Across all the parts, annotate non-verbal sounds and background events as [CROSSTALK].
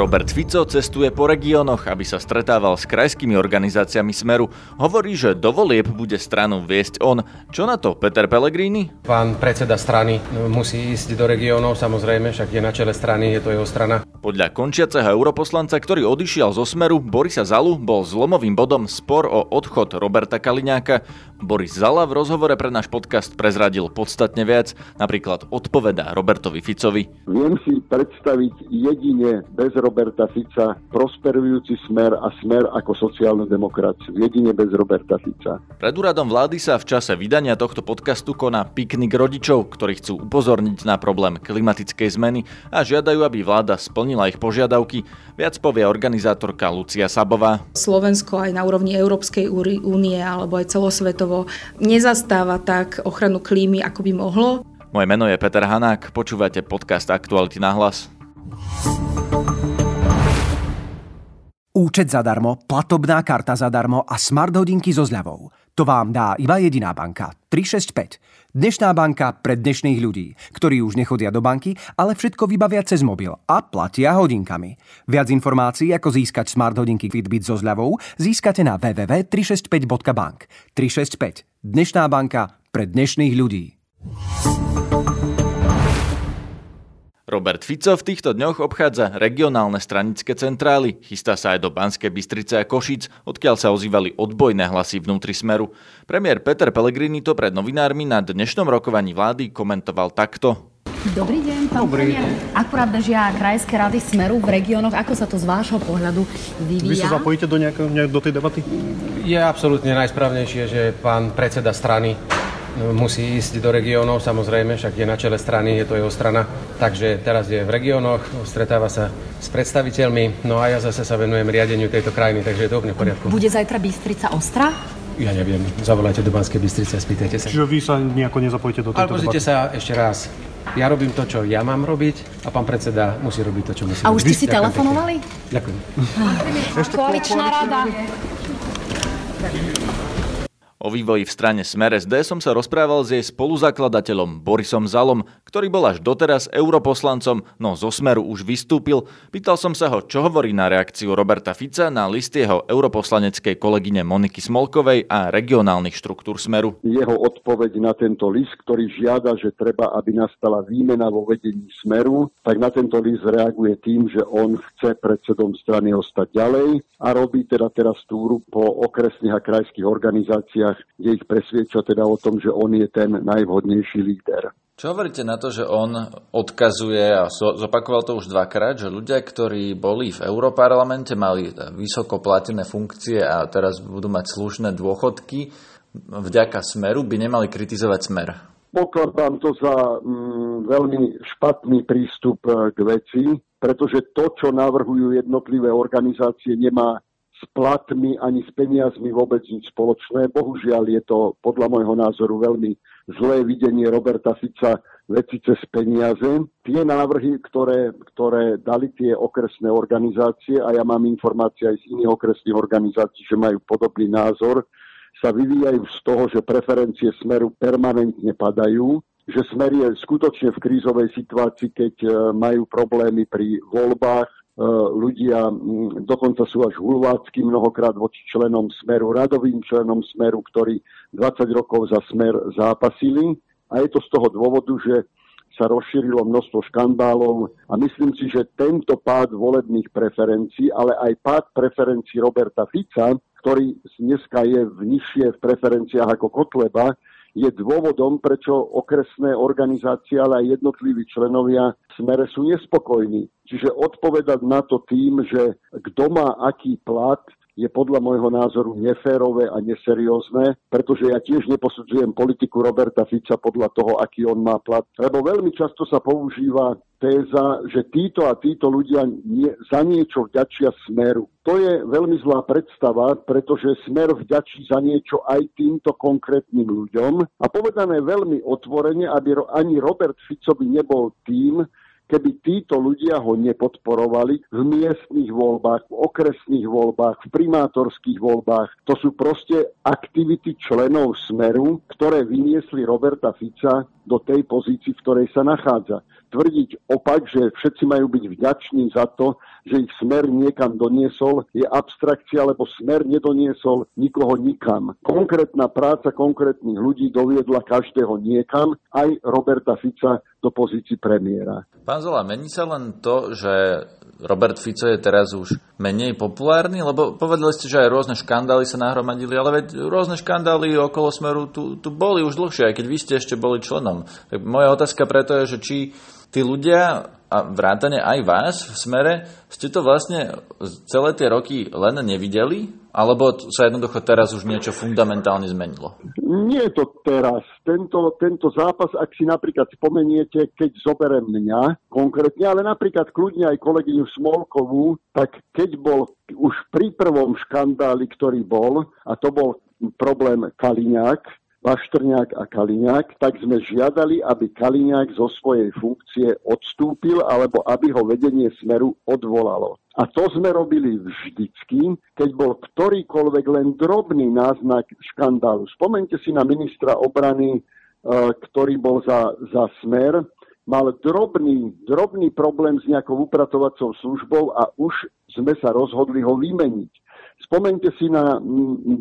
Robert Fico cestuje po regiónoch, aby sa stretával s krajskými organizáciami Smeru. Hovorí, že do volieb bude stranu viesť on. Čo na to Peter Pellegrini? Pán predseda strany musí ísť do regiónov, samozrejme, však je na čele strany, je to jeho strana. Podľa končiaceho europoslanca, ktorý odišiel zo Smeru, Borisa Zalu, bol zlomovým bodom spor o odchod Roberta Kaliňáka. Boris Zala v rozhovore pre náš podcast prezradil podstatne viac, napríklad odpovedá Robertovi Ficovi. Viem si predstaviť jedine bez Roberta Fica prosperujúci smer a smer ako sociálnu demokraciu. Jedine bez Roberta Fica. Pred úradom vlády sa v čase vydania tohto podcastu koná piknik rodičov, ktorí chcú upozorniť na problém klimatickej zmeny a žiadajú, aby vláda splnila splnila ich požiadavky, viac povie organizátorka Lucia Sabová. Slovensko aj na úrovni Európskej únie alebo aj celosvetovo nezastáva tak ochranu klímy, ako by mohlo. Moje meno je Peter Hanák, počúvate podcast Aktuality na hlas. Účet zadarmo, platobná karta zadarmo a smart hodinky so zľavou. To vám dá iba jediná banka. 365. Dnešná banka pre dnešných ľudí, ktorí už nechodia do banky, ale všetko vybavia cez mobil a platia hodinkami. Viac informácií, ako získať smart hodinky Fitbit so zľavou, získate na www.365.bank. 365. Dnešná banka pre dnešných ľudí. Robert Fico v týchto dňoch obchádza regionálne stranické centrály, chystá sa aj do Banskej Bystrice a Košic, odkiaľ sa ozývali odbojné hlasy vnútri Smeru. Premiér Peter Pellegrini to pred novinármi na dnešnom rokovaní vlády komentoval takto. Dobrý deň, pán Dobrý. premiér. Akurát bežia krajské rady Smeru v regiónoch. Ako sa to z vášho pohľadu vyvíja? Vy sa zapojíte do, nejak, nejak do tej debaty? Je absolútne najsprávnejšie, že pán predseda strany musí ísť do regiónov, samozrejme, však je na čele strany, je to jeho strana. Takže teraz je v regiónoch, stretáva sa s predstaviteľmi, no a ja zase sa venujem riadeniu tejto krajiny, takže je to úplne v poriadku. Bude zajtra Bystrica Ostra? Ja neviem, zavolajte do Banskej Bystrice a spýtajte sa. Čiže vy sa nejako nezapojíte do tejto Ale pozrite sa ešte raz. Ja robím to, čo ja mám robiť a pán predseda musí robiť to, čo musí A už ste si telefonovali? Ďakujem. Koaličná rada. O vývoji v strane Smer SD som sa rozprával s jej spoluzakladateľom Borisom Zalom, ktorý bol až doteraz europoslancom, no zo Smeru už vystúpil. Pýtal som sa ho, čo hovorí na reakciu Roberta Fica na list jeho europoslaneckej kolegyne Moniky Smolkovej a regionálnych štruktúr Smeru. Jeho odpoveď na tento list, ktorý žiada, že treba, aby nastala výmena vo vedení Smeru, tak na tento list reaguje tým, že on chce predsedom strany ostať ďalej a robí teda teraz túru po okresných a krajských organizáciách médiách, kde ich presvieča teda o tom, že on je ten najvhodnejší líder. Čo hovoríte na to, že on odkazuje, a zopakoval to už dvakrát, že ľudia, ktorí boli v Európarlamente, mali vysoko platené funkcie a teraz budú mať slušné dôchodky, vďaka Smeru by nemali kritizovať Smer? Pokladám to za mm, veľmi špatný prístup e, k veci, pretože to, čo navrhujú jednotlivé organizácie, nemá s platmi ani s peniazmi vôbec nič spoločné. Bohužiaľ je to podľa môjho názoru veľmi zlé videnie Roberta Fica veci cez peniaze. Tie návrhy, ktoré, ktoré dali tie okresné organizácie, a ja mám informácie aj z iných okresných organizácií, že majú podobný názor, sa vyvíjajú z toho, že preferencie smeru permanentne padajú, že smer je skutočne v krízovej situácii, keď e, majú problémy pri voľbách, ľudia dokonca sú až hulvácky mnohokrát voči členom Smeru, radovým členom Smeru, ktorí 20 rokov za Smer zápasili. A je to z toho dôvodu, že sa rozšírilo množstvo škandálov a myslím si, že tento pád volebných preferencií, ale aj pád preferencií Roberta Fica, ktorý dneska je v nižšie v preferenciách ako Kotleba, je dôvodom, prečo okresné organizácie, ale aj jednotliví členovia smere sú nespokojní. Čiže odpovedať na to tým, že kto má aký plat, je podľa môjho názoru neférové a neseriózne, pretože ja tiež neposudzujem politiku Roberta Fica podľa toho, aký on má plat. Lebo veľmi často sa používa téza, že títo a títo ľudia nie, za niečo vďačia smeru. To je veľmi zlá predstava, pretože smer vďačí za niečo aj týmto konkrétnym ľuďom. A povedané veľmi otvorene, aby ani Robert Fico by nebol tým, keby títo ľudia ho nepodporovali v miestnych voľbách, v okresných voľbách, v primátorských voľbách. To sú proste aktivity členov Smeru, ktoré vyniesli Roberta Fica do tej pozícii, v ktorej sa nachádza tvrdiť opak, že všetci majú byť vďační za to, že ich smer niekam doniesol, je abstrakcia, lebo smer nedoniesol nikoho nikam. Konkrétna práca konkrétnych ľudí doviedla každého niekam, aj Roberta Fica do pozícii premiéra. Pán Zola, mení sa len to, že Robert Fico je teraz už menej populárny? Lebo povedali ste, že aj rôzne škandály sa nahromadili, ale veď rôzne škandály okolo Smeru tu, tu boli už dlhšie, aj keď vy ste ešte boli členom. Tak moja otázka preto je, že či tí ľudia a vrátane aj vás v smere, ste to vlastne celé tie roky len nevideli? Alebo sa jednoducho teraz už niečo fundamentálne zmenilo? Nie je to teraz. Tento, tento zápas, ak si napríklad spomeniete, keď zoberiem mňa konkrétne, ale napríklad kľudne aj kolegyňu Smolkovú, tak keď bol už pri prvom škandáli, ktorý bol, a to bol problém Kaliňák, Baštrňák a Kaliňák, tak sme žiadali, aby Kaliňák zo svojej funkcie odstúpil alebo aby ho vedenie Smeru odvolalo. A to sme robili vždycky, keď bol ktorýkoľvek len drobný náznak škandálu. Spomeňte si na ministra obrany, e, ktorý bol za, za Smer, mal drobný, drobný problém s nejakou upratovacou službou a už sme sa rozhodli ho vymeniť. Spomeňte si na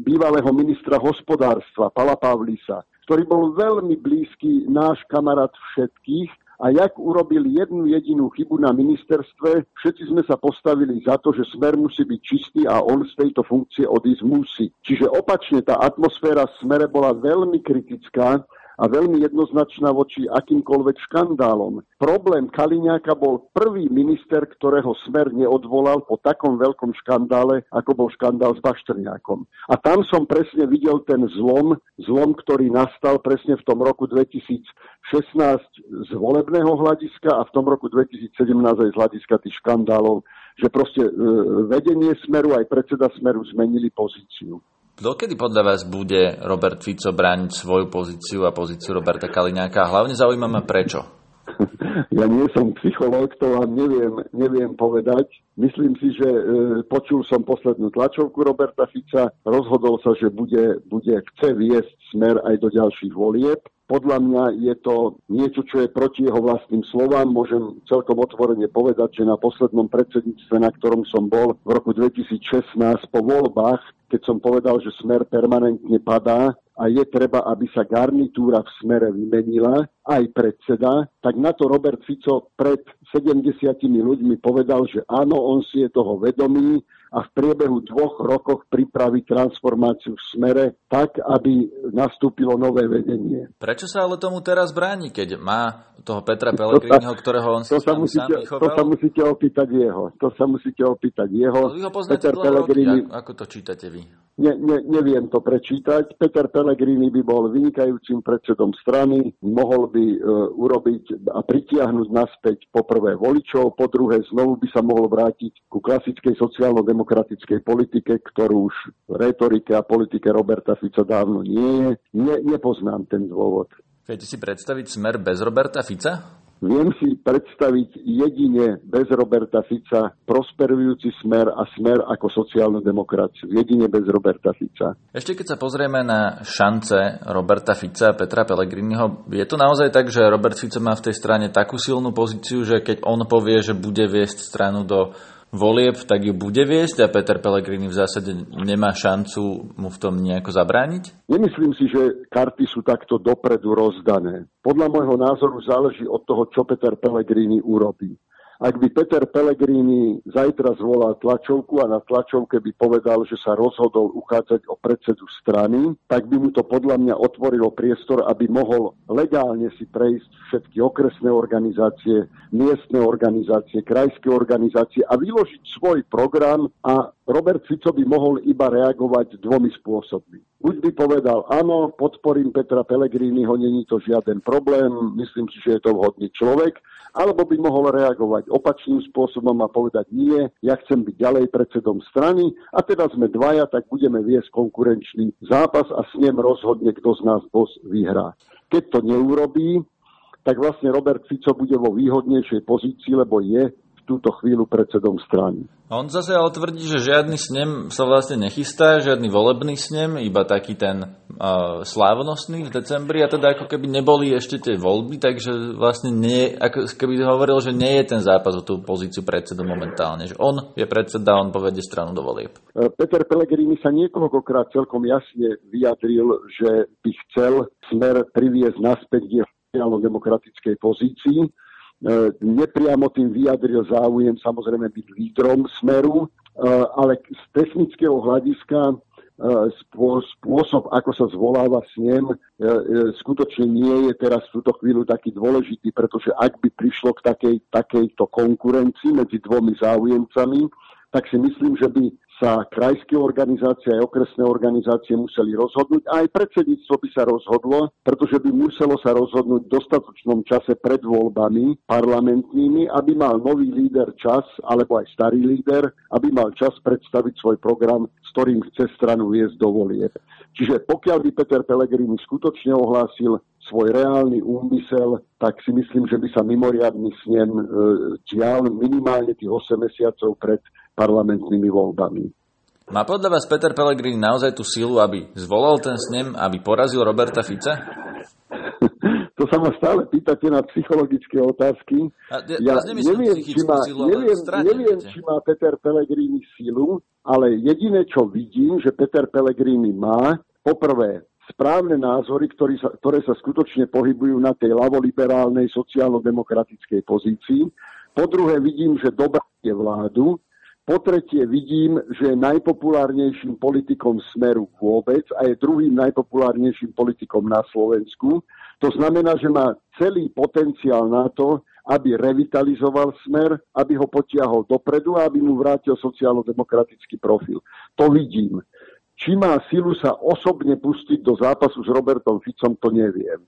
bývalého ministra hospodárstva, Pala Pavlisa, ktorý bol veľmi blízky náš kamarát všetkých a jak urobil jednu jedinú chybu na ministerstve, všetci sme sa postavili za to, že smer musí byť čistý a on z tejto funkcie odísť musí. Čiže opačne tá atmosféra v smere bola veľmi kritická a veľmi jednoznačná voči akýmkoľvek škandálom. Problém Kaliňáka bol prvý minister, ktorého smer neodvolal po takom veľkom škandále, ako bol škandál s Baštrňákom. A tam som presne videl ten zlom, zlom, ktorý nastal presne v tom roku 2016 z volebného hľadiska a v tom roku 2017 aj z hľadiska tých škandálov, že proste e, vedenie smeru aj predseda smeru zmenili pozíciu. Dokedy podľa vás bude Robert Fico brániť svoju pozíciu a pozíciu Roberta Kaliňáka? Hlavne zaujíma ma prečo. [LAUGHS] Ja nie som psychológ, to vám neviem, neviem povedať. Myslím si, že e, počul som poslednú tlačovku Roberta Fica, rozhodol sa, že bude, bude chce viesť smer aj do ďalších volieb. Podľa mňa je to niečo, čo je proti jeho vlastným slovám. Môžem celkom otvorene povedať, že na poslednom predsedníctve, na ktorom som bol v roku 2016 po voľbách, keď som povedal, že smer permanentne padá, a je treba, aby sa garnitúra v smere vymenila, aj predseda, tak na to Robert Fico pred 70 ľuďmi povedal, že áno, on si je toho vedomý a v priebehu dvoch rokoch pripraví transformáciu v smere tak, aby nastúpilo nové vedenie. Prečo sa ale tomu teraz bráni, keď má toho Petra Pellegriniho, ktorého on to sa, musíte, to sa musíte opýtať jeho. To sa musíte opýtať jeho. No, vy ho poznáte Peter Pellegrini, roky, ako to čítate vy? Ne, ne, neviem to prečítať. Peter Pellegrini by bol vynikajúcim predsedom strany, mohol by uh, urobiť a pritiahnuť naspäť poprvé voličov, po druhé znovu by sa mohol vrátiť ku klasickej sociálno-demokratickej politike, ktorú už v retorike a politike Roberta Fica dávno nie je. Ne, nepoznám ten dôvod. Viete si predstaviť smer bez Roberta Fica? Viem si predstaviť jedine bez Roberta Fica prosperujúci smer a smer ako sociálnu demokraciu. Jedine bez Roberta Fica. Ešte keď sa pozrieme na šance Roberta Fica a Petra Pellegriniho, je to naozaj tak, že Robert Fico má v tej strane takú silnú pozíciu, že keď on povie, že bude viesť stranu do volieb, tak ju bude viesť a Peter Pellegrini v zásade nemá šancu mu v tom nejako zabrániť? Nemyslím si, že karty sú takto dopredu rozdané. Podľa môjho názoru záleží od toho, čo Peter Pellegrini urobí. Ak by Peter Pellegrini zajtra zvolal tlačovku a na tlačovke by povedal, že sa rozhodol uchádzať o predsedu strany, tak by mu to podľa mňa otvorilo priestor, aby mohol legálne si prejsť všetky okresné organizácie, miestne organizácie, krajské organizácie a vyložiť svoj program a Robert Fico by mohol iba reagovať dvomi spôsobmi. Buď by povedal, áno, podporím Petra Pellegriniho, není to žiaden problém, myslím si, že je to vhodný človek, alebo by mohol reagovať opačným spôsobom a povedať nie, ja chcem byť ďalej predsedom strany a teda sme dvaja, tak budeme viesť konkurenčný zápas a s ním rozhodne, kto z nás bos vyhrá. Keď to neurobí, tak vlastne Robert Fico bude vo výhodnejšej pozícii, lebo je túto chvíľu predsedom strany. On zase ale tvrdí, že žiadny snem sa vlastne nechystá, žiadny volebný snem, iba taký ten uh, slávnostný v decembri a teda ako keby neboli ešte tie voľby, takže vlastne nie, ako keby hovoril, že nie je ten zápas o tú pozíciu predsedu momentálne, že on je predseda, on povedie stranu do volieb. E, Peter Pellegrini sa niekoľkokrát celkom jasne vyjadril, že by chcel smer priviesť naspäť k sociálno-demokratickej pozícii nepriamo tým vyjadril záujem samozrejme byť lídrom smeru, e, ale z technického hľadiska e, spôsob, ako sa zvoláva snem, skutočne nie je teraz v túto chvíľu taký dôležitý, pretože ak by prišlo k takej, takejto konkurencii medzi dvomi záujemcami, tak si myslím, že by sa krajské organizácie a okresné organizácie museli rozhodnúť a aj predsedníctvo by sa rozhodlo, pretože by muselo sa rozhodnúť v dostatočnom čase pred voľbami parlamentnými, aby mal nový líder čas, alebo aj starý líder, aby mal čas predstaviť svoj program, s ktorým chce stranu viesť do volieb. Čiže pokiaľ by Peter Pellegrini skutočne ohlásil svoj reálny úmysel, tak si myslím, že by sa mimoriadný snem e, dial minimálne tých 8 mesiacov pred parlamentnými voľbami. Má podľa vás Peter Pellegrini naozaj tú silu, aby zvolal ten snem, aby porazil Roberta Fica? [LAUGHS] to sa ma stále pýtate na psychologické otázky. A, ja, ja neviem, či má, silu, neviem, neviem či má Peter Pellegrini silu, ale jediné, čo vidím, že Peter Pellegrini má, poprvé, správne názory, ktoré sa, ktoré sa skutočne pohybujú na tej lavoliberálnej sociálno-demokratickej pozícii. Po druhé vidím, že dobrá je vládu po tretie vidím, že je najpopulárnejším politikom Smeru vôbec a je druhým najpopulárnejším politikom na Slovensku. To znamená, že má celý potenciál na to, aby revitalizoval Smer, aby ho potiahol dopredu a aby mu vrátil sociálno-demokratický profil. To vidím. Či má silu sa osobne pustiť do zápasu s Robertom Ficom, to neviem.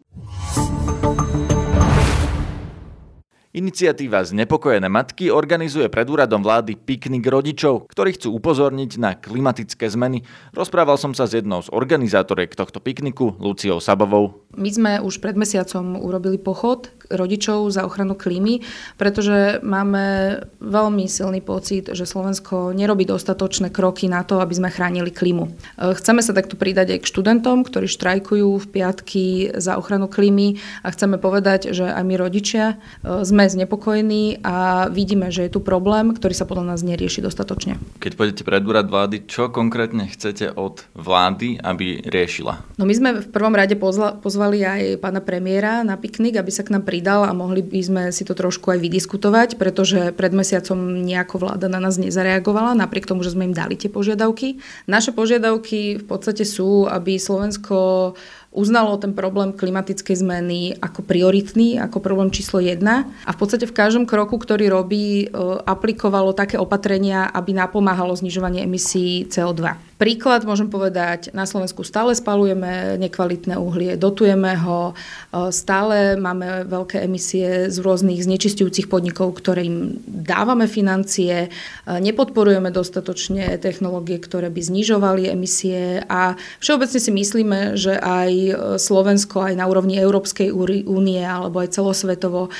Iniciatíva Znepokojené matky organizuje pred úradom vlády piknik rodičov, ktorí chcú upozorniť na klimatické zmeny. Rozprával som sa s jednou z organizátoriek tohto pikniku, Luciou Sabovou. My sme už pred mesiacom urobili pochod rodičov za ochranu klímy, pretože máme veľmi silný pocit, že Slovensko nerobí dostatočné kroky na to, aby sme chránili klímu. Chceme sa takto pridať aj k študentom, ktorí štrajkujú v piatky za ochranu klímy a chceme povedať, že aj my rodičia sme sme znepokojení a vidíme, že je tu problém, ktorý sa podľa nás nerieši dostatočne. Keď pôjdete pred úrad vlády, čo konkrétne chcete od vlády, aby riešila? No my sme v prvom rade pozla, pozvali aj pána premiéra na piknik, aby sa k nám pridal a mohli by sme si to trošku aj vydiskutovať, pretože pred mesiacom nejako vláda na nás nezareagovala, napriek tomu, že sme im dali tie požiadavky. Naše požiadavky v podstate sú, aby Slovensko uznalo ten problém klimatickej zmeny ako prioritný, ako problém číslo jedna a v podstate v každom kroku, ktorý robí, e, aplikovalo také opatrenia, aby napomáhalo znižovanie emisí CO2. Príklad môžem povedať, na Slovensku stále spalujeme nekvalitné uhlie, dotujeme ho, e, stále máme veľké emisie z rôznych znečistujúcich podnikov, ktorým dávame financie, e, nepodporujeme dostatočne technológie, ktoré by znižovali emisie a všeobecne si myslíme, že aj Slovensko aj na úrovni Európskej únie alebo aj celosvetovo e,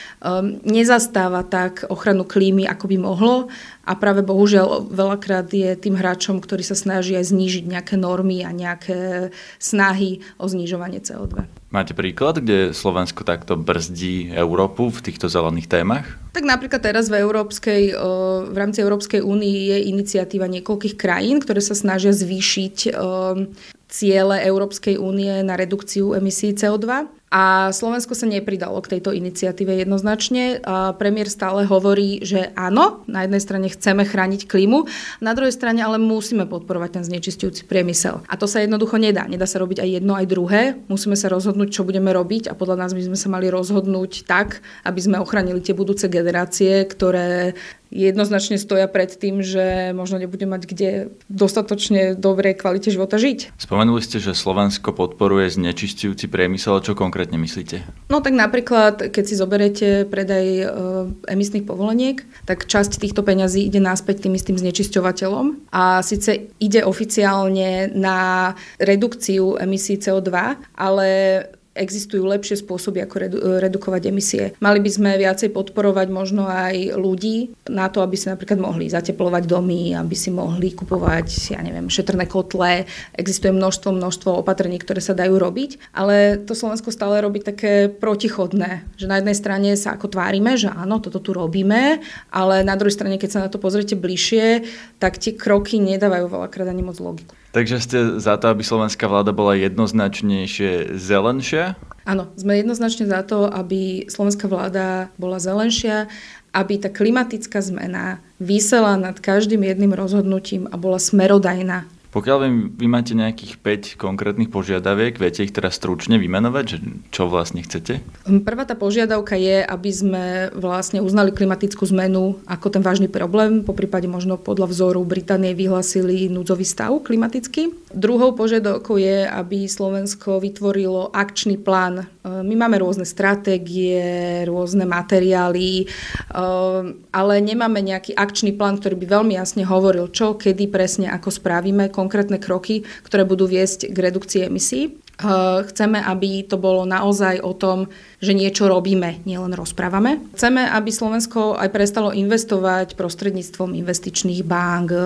nezastáva tak ochranu klímy, ako by mohlo a práve bohužiaľ veľakrát je tým hráčom, ktorí sa snaží aj znížiť nejaké normy a nejaké snahy o znižovanie CO2. Máte príklad, kde Slovensko takto brzdí Európu v týchto zelených témach? Tak napríklad teraz v, Európskej, v rámci Európskej únie je iniciatíva niekoľkých krajín, ktoré sa snažia zvýšiť ciele Európskej únie na redukciu emisí CO2. A Slovensko sa nepridalo k tejto iniciatíve jednoznačne. A premiér stále hovorí, že áno, na jednej strane chceme chrániť klímu, na druhej strane ale musíme podporovať ten znečistujúci priemysel. A to sa jednoducho nedá. Nedá sa robiť aj jedno, aj druhé. Musíme sa rozhodnúť, čo budeme robiť a podľa nás by sme sa mali rozhodnúť tak, aby sme ochránili tie budúce generácie, ktoré jednoznačne stoja pred tým, že možno nebude mať kde dostatočne dobrej kvalite života žiť. Spomenuli ste, že Slovensko podporuje znečistujúci priemysel. Čo konkrétne myslíte? No tak napríklad, keď si zoberete predaj e, emisných povoleniek, tak časť týchto peňazí ide náspäť tým istým znečisťovateľom a síce ide oficiálne na redukciu emisí CO2, ale existujú lepšie spôsoby, ako redu- redukovať emisie. Mali by sme viacej podporovať možno aj ľudí na to, aby si napríklad mohli zateplovať domy, aby si mohli kupovať, ja neviem, šetrné kotle. Existuje množstvo, množstvo opatrení, ktoré sa dajú robiť, ale to Slovensko stále robí také protichodné, že na jednej strane sa ako tvárime, že áno, toto tu robíme, ale na druhej strane, keď sa na to pozriete bližšie, tak tie kroky nedávajú veľakrát ani moc logiku. Takže ste za to, aby slovenská vláda bola jednoznačnejšie zelenšia? Áno, sme jednoznačne za to, aby slovenská vláda bola zelenšia, aby tá klimatická zmena vysela nad každým jedným rozhodnutím a bola smerodajná. Pokiaľ vy, vy máte nejakých 5 konkrétnych požiadaviek, viete ich teraz stručne vymenovať, že čo vlastne chcete? Prvá tá požiadavka je, aby sme vlastne uznali klimatickú zmenu ako ten vážny problém, po prípade možno podľa vzoru Británie vyhlasili núdzový stav klimatický. Druhou požiadavkou je, aby Slovensko vytvorilo akčný plán. My máme rôzne stratégie, rôzne materiály, ale nemáme nejaký akčný plán, ktorý by veľmi jasne hovoril, čo, kedy presne, ako spravíme, konkrétne kroky, ktoré budú viesť k redukcii emisí. Chceme, aby to bolo naozaj o tom, že niečo robíme, nielen rozprávame. Chceme, aby Slovensko aj prestalo investovať prostredníctvom investičných bank, e, e,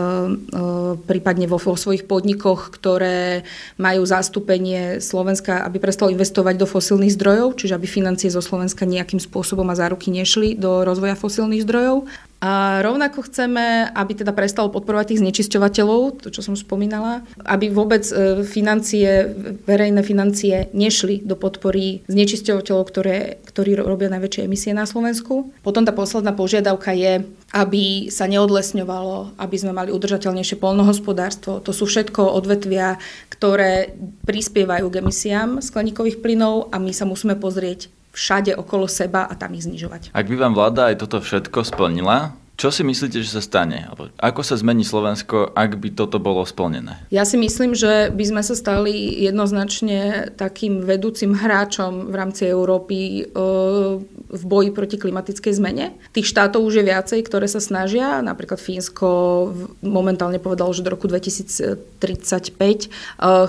prípadne vo, vo svojich podnikoch, ktoré majú zastúpenie Slovenska, aby prestalo investovať do fosílnych zdrojov, čiže aby financie zo Slovenska nejakým spôsobom a záruky nešli do rozvoja fosílnych zdrojov. A rovnako chceme, aby teda prestalo podporovať tých znečisťovateľov, to čo som spomínala, aby vôbec e, financie, verejné financie nešli do podpory znečisťovateľov, ktoré, ktorí robia najväčšie emisie na Slovensku. Potom tá posledná požiadavka je, aby sa neodlesňovalo, aby sme mali udržateľnejšie polnohospodárstvo. To sú všetko odvetvia, ktoré prispievajú k emisiám skleníkových plynov a my sa musíme pozrieť všade okolo seba a tam ich znižovať. Ak by vám vláda aj toto všetko splnila, čo si myslíte, že sa stane? Ako sa zmení Slovensko, ak by toto bolo splnené? Ja si myslím, že by sme sa stali jednoznačne takým vedúcim hráčom v rámci Európy e, v boji proti klimatickej zmene. Tých štátov už je viacej, ktoré sa snažia. Napríklad Fínsko momentálne povedalo, že do roku 2035 e,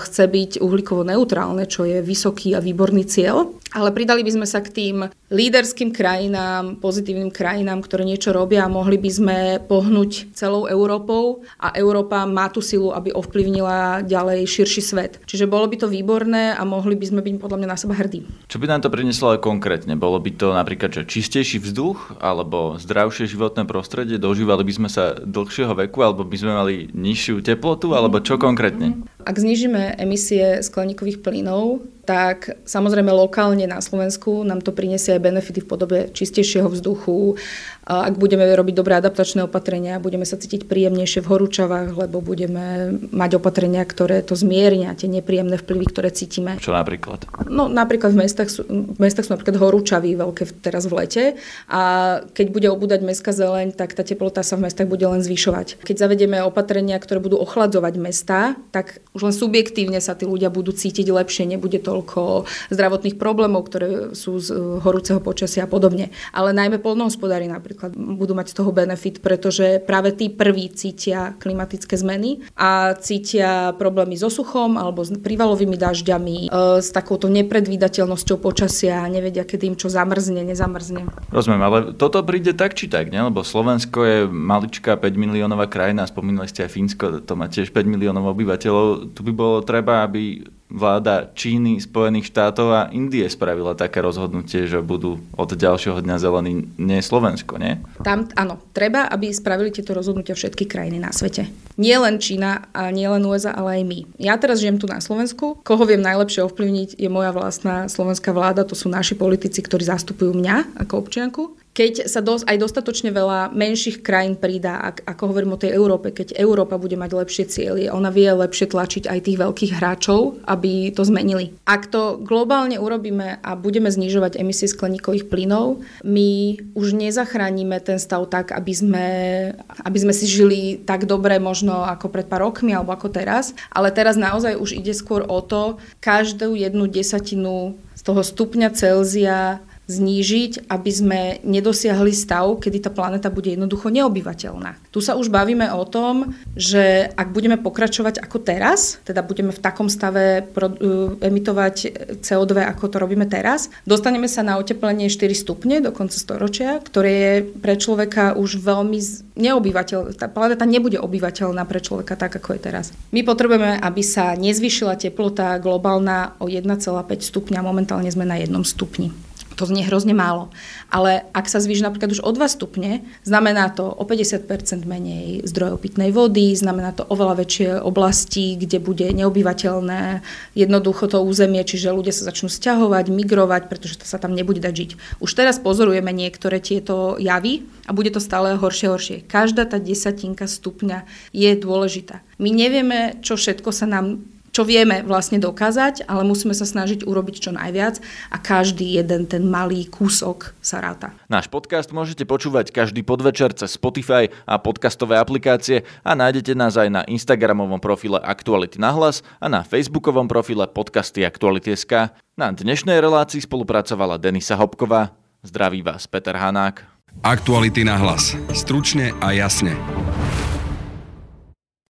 chce byť uhlíkovo neutrálne, čo je vysoký a výborný cieľ. Ale pridali by sme sa k tým líderským krajinám, pozitívnym krajinám, ktoré niečo robia a mohli by sme pohnúť celou Európou a Európa má tú silu, aby ovplyvnila ďalej širší svet. Čiže bolo by to výborné a mohli by sme byť podľa mňa na seba hrdí. Čo by nám to prinieslo aj konkrétne? Bolo by to napríklad že čistejší vzduch alebo zdravšie životné prostredie? Dožívali by sme sa dlhšieho veku alebo by sme mali nižšiu teplotu alebo čo konkrétne? Ak znižíme emisie skleníkových plynov, tak samozrejme lokálne na Slovensku nám to prinesie aj benefity v podobe čistejšieho vzduchu. Ak budeme robiť dobré adaptačné opatrenia, budeme sa cítiť príjemnejšie v horúčavách, lebo budeme mať opatrenia, ktoré to zmiernia, tie nepríjemné vplyvy, ktoré cítime. Čo napríklad? No napríklad v mestách sú, v mestách sú napríklad horúčavy veľké teraz v lete a keď bude obúdať mestská zeleň, tak tá teplota sa v mestách bude len zvyšovať. Keď zavedieme opatrenia, ktoré budú ochladzovať mesta, tak už len subjektívne sa tí ľudia budú cítiť lepšie, nebude toľko zdravotných problémov, ktoré sú z horúceho počasia a podobne. Ale najmä polnohospodári napríklad budú mať z toho benefit, pretože práve tí prví cítia klimatické zmeny a cítia problémy so suchom alebo s prívalovými dažďami, e, s takouto nepredvídateľnosťou počasia a nevedia, kedy im čo zamrzne, nezamrzne. Rozumiem, ale toto príde tak či tak, ne? lebo Slovensko je maličká 5 miliónová krajina, spomínali ste aj Fínsko, to má tiež 5 miliónov obyvateľov. Tu by bolo treba, aby vláda Číny, Spojených štátov a Indie spravila také rozhodnutie, že budú od ďalšieho dňa zelení nie Slovensko, nie? Tam, áno, treba, aby spravili tieto rozhodnutia všetky krajiny na svete. Nie len Čína a nie len USA, ale aj my. Ja teraz žijem tu na Slovensku. Koho viem najlepšie ovplyvniť je moja vlastná slovenská vláda, to sú naši politici, ktorí zastupujú mňa ako občianku keď sa dos, aj dostatočne veľa menších krajín pridá, ak, ako hovorím o tej Európe, keď Európa bude mať lepšie cieľy, ona vie lepšie tlačiť aj tých veľkých hráčov, aby to zmenili. Ak to globálne urobíme a budeme znižovať emisie skleníkových plynov, my už nezachránime ten stav tak, aby sme, aby sme si žili tak dobre možno ako pred pár rokmi alebo ako teraz, ale teraz naozaj už ide skôr o to, každú jednu desatinu toho stupňa Celzia znížiť, aby sme nedosiahli stav, kedy tá planéta bude jednoducho neobyvateľná. Tu sa už bavíme o tom, že ak budeme pokračovať ako teraz, teda budeme v takom stave uh, emitovať CO2, ako to robíme teraz, dostaneme sa na oteplenie 4 stupne do konca storočia, ktoré je pre človeka už veľmi neobyvateľ, tá planéta nebude obyvateľná pre človeka tak, ako je teraz. My potrebujeme, aby sa nezvyšila teplota globálna o 1,5 stupňa, momentálne sme na 1 stupni. To znie hrozne málo. Ale ak sa zvýši napríklad už o 2 stupne, znamená to o 50% menej zdrojov pitnej vody, znamená to oveľa väčšie oblasti, kde bude neobyvateľné jednoducho to územie, čiže ľudia sa začnú stiahovať, migrovať, pretože to sa tam nebude dať žiť. Už teraz pozorujeme niektoré tieto javy a bude to stále horšie a horšie. Každá tá desatinka stupňa je dôležitá. My nevieme, čo všetko sa nám čo vieme vlastne dokázať, ale musíme sa snažiť urobiť čo najviac a každý jeden ten malý kúsok sa ráta. Náš podcast môžete počúvať každý podvečer cez Spotify a podcastové aplikácie a nájdete nás aj na Instagramovom profile Aktuality na hlas a na Facebookovom profile podcasty Aktuality.sk. Na dnešnej relácii spolupracovala Denisa Hopková. Zdraví vás Peter Hanák. Aktuality na hlas. Stručne a jasne.